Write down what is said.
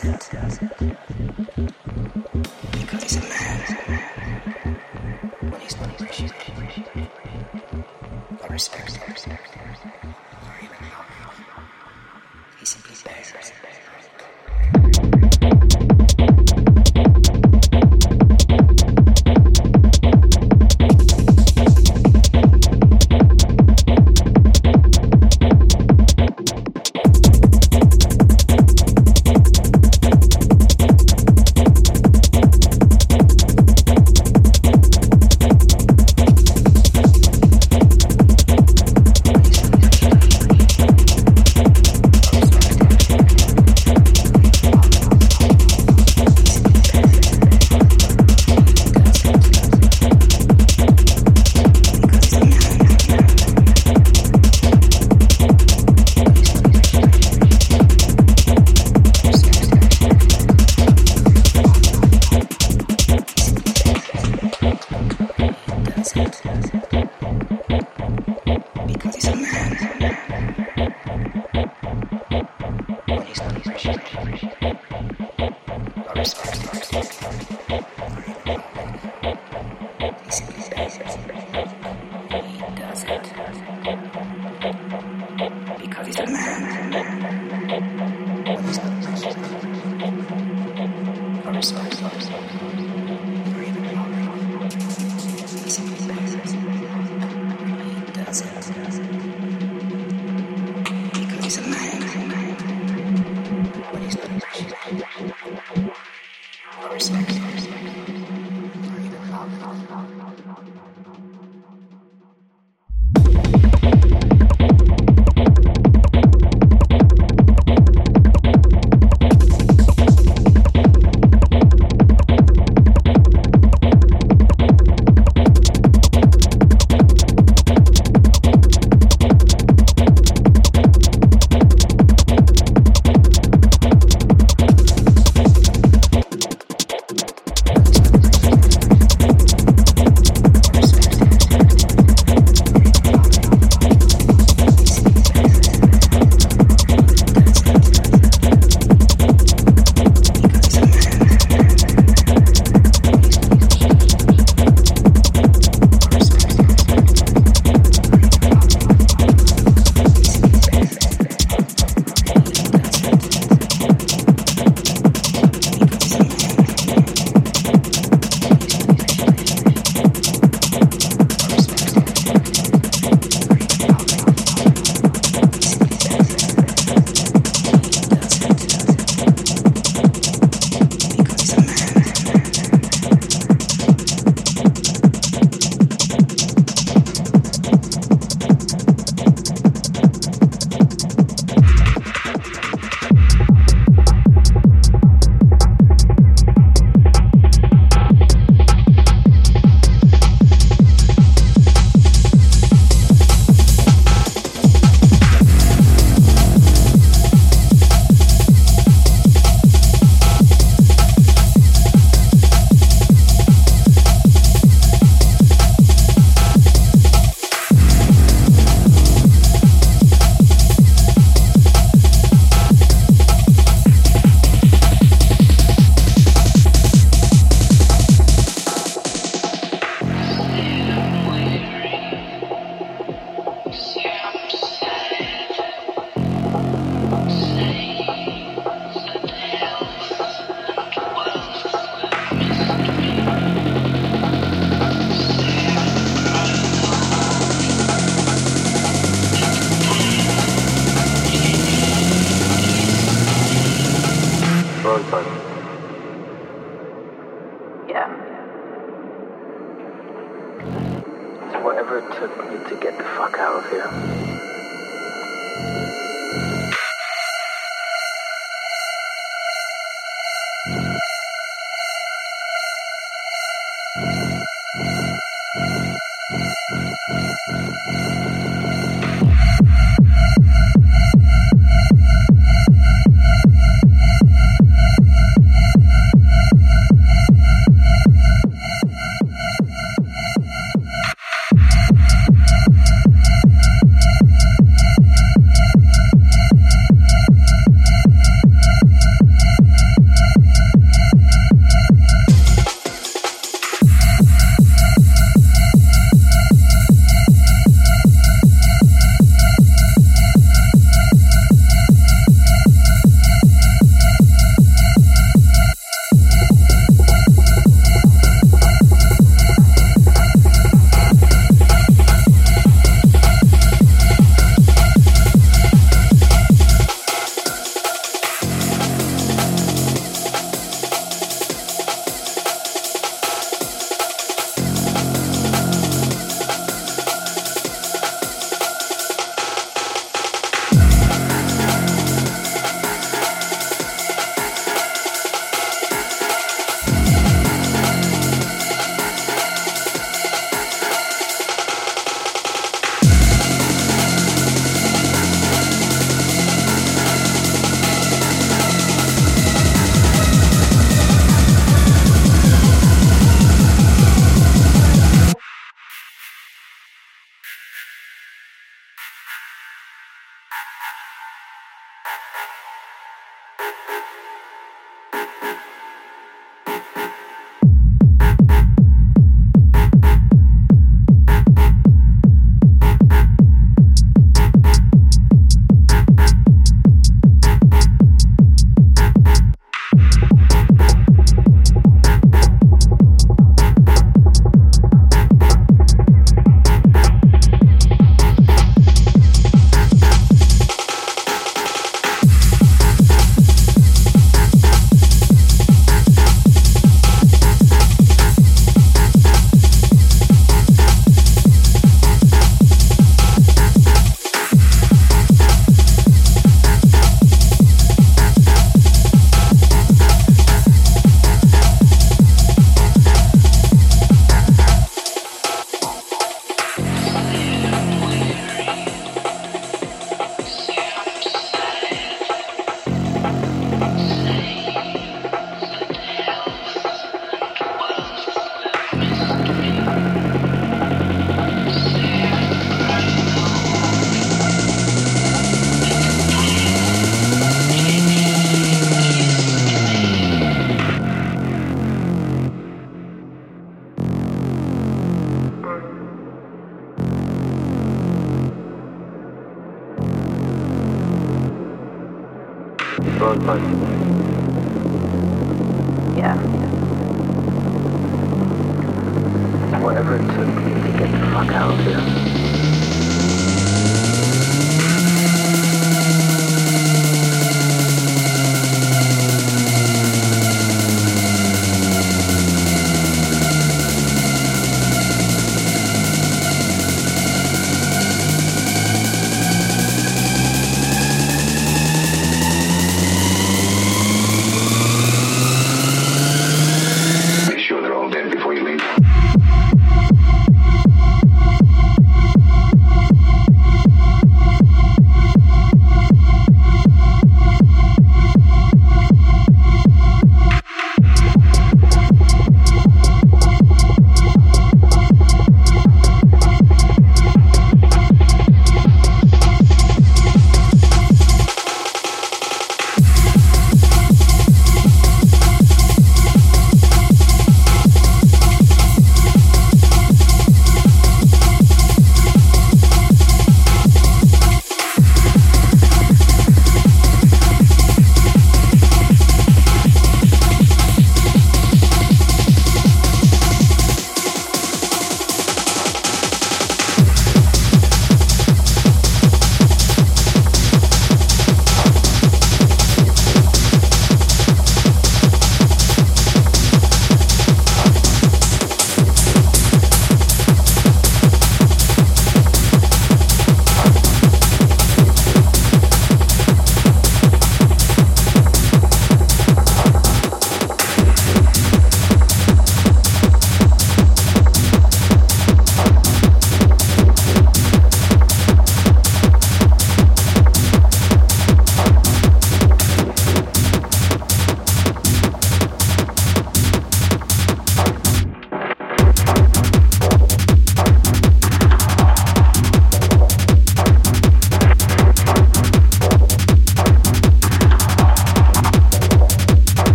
innocent. Because he's a man. He's not appreciated, or respected, or even loved.